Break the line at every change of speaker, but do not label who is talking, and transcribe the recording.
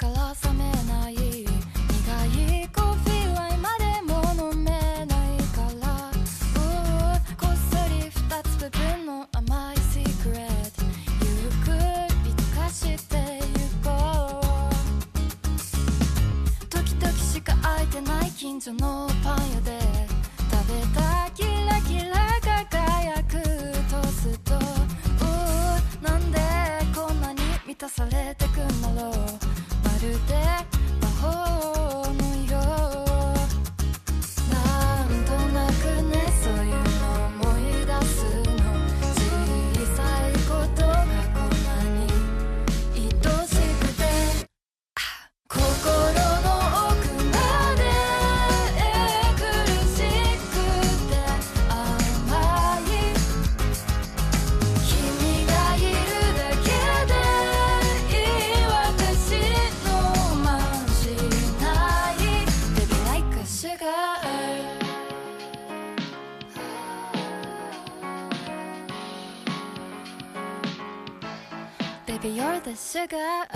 から覚めない苦いコーヒーは今でも飲めないからこっそり二つ部分の甘いシークレットゆっくりとかしてゆこう時々しか空いてない近所のパン屋で食べたキラキラ輝くトースト。なんでこんなに満たされ Baby you're the sugar